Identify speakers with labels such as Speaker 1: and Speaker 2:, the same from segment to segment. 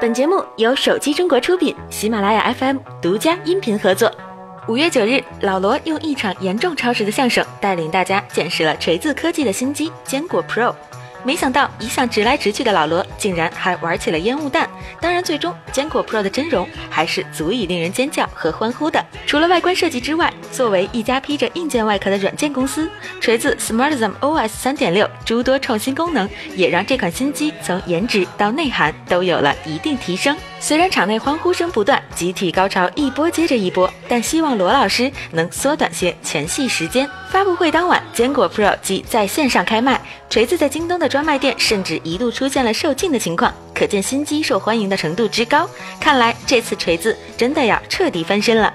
Speaker 1: 本节目由手机中国出品，喜马拉雅 FM 独家音频合作。五月九日，老罗用一场严重超时的相声，带领大家见识了锤子科技的新机坚果 Pro。没想到一向直来直去的老罗，竟然还玩起了烟雾弹。当然，最终坚果 Pro 的真容还是足以令人尖叫和欢呼的。除了外观设计之外，作为一家披着硬件外壳的软件公司，锤子 SmartZone OS 三点六诸多创新功能，也让这款新机从颜值到内涵都有了一定提升。虽然场内欢呼声不断，集体高潮一波接着一波，但希望罗老师能缩短些前戏时间。发布会当晚，坚果 Pro 即在线上开卖，锤子在京东的专卖店甚至一度出现了售罄的情况，可见新机受欢迎的程度之高。看来这次锤子真的要彻底翻身了。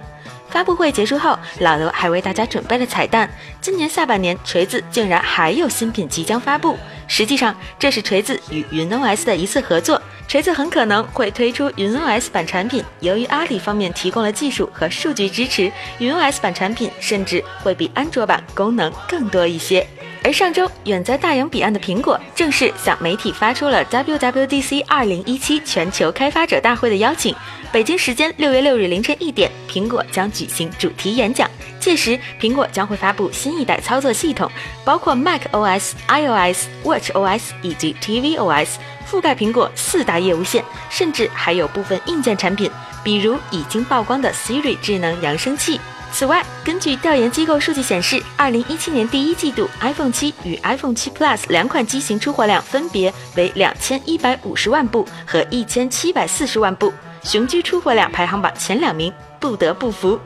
Speaker 1: 发布会结束后，老罗还为大家准备了彩蛋。今年下半年，锤子竟然还有新品即将发布。实际上，这是锤子与云 OS 的一次合作。锤子很可能会推出云 OS 版产品。由于阿里方面提供了技术和数据支持，云 OS 版产品甚至会比安卓版功能更多一些。而上周，远在大洋彼岸的苹果正式向媒体发出了 WWDC 2017全球开发者大会的邀请。北京时间六月六日凌晨一点，苹果将举行主题演讲。届时，苹果将会发布新一代操作系统，包括 Mac OS、iOS、Watch OS 以及 TV OS，覆盖苹果四大业务线，甚至还有部分硬件产品，比如已经曝光的 Siri 智能扬声器。此外，根据调研机构数据显示，二零一七年第一季度 iPhone 七与 iPhone 七 Plus 两款机型出货量分别为两千一百五十万部和一千七百四十万部，雄居出货量排行榜前两名，不得不服。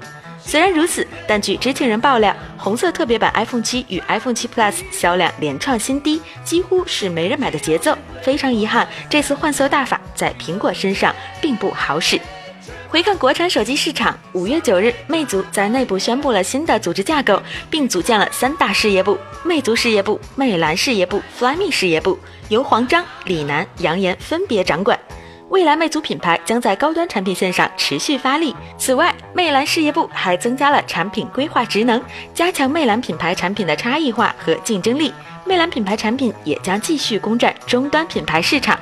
Speaker 1: 虽然如此，但据知情人爆料，红色特别版 iPhone 七与 iPhone 七 Plus 销量连创新低，几乎是没人买的节奏。非常遗憾，这次换色大法在苹果身上并不好使。回看国产手机市场，五月九日，魅族在内部宣布了新的组织架构，并组建了三大事业部：魅族事业部、魅蓝事业部、Flyme 事业部，由黄章、李楠、杨岩分别掌管。未来魅族品牌将在高端产品线上持续发力。此外，魅蓝事业部还增加了产品规划职能，加强魅蓝品牌产品的差异化和竞争力。魅蓝品牌产品也将继续攻占终端品牌市场。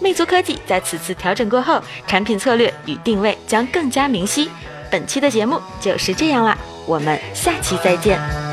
Speaker 1: 魅族科技在此次调整过后，产品策略与定位将更加明晰。本期的节目就是这样啦，我们下期再见。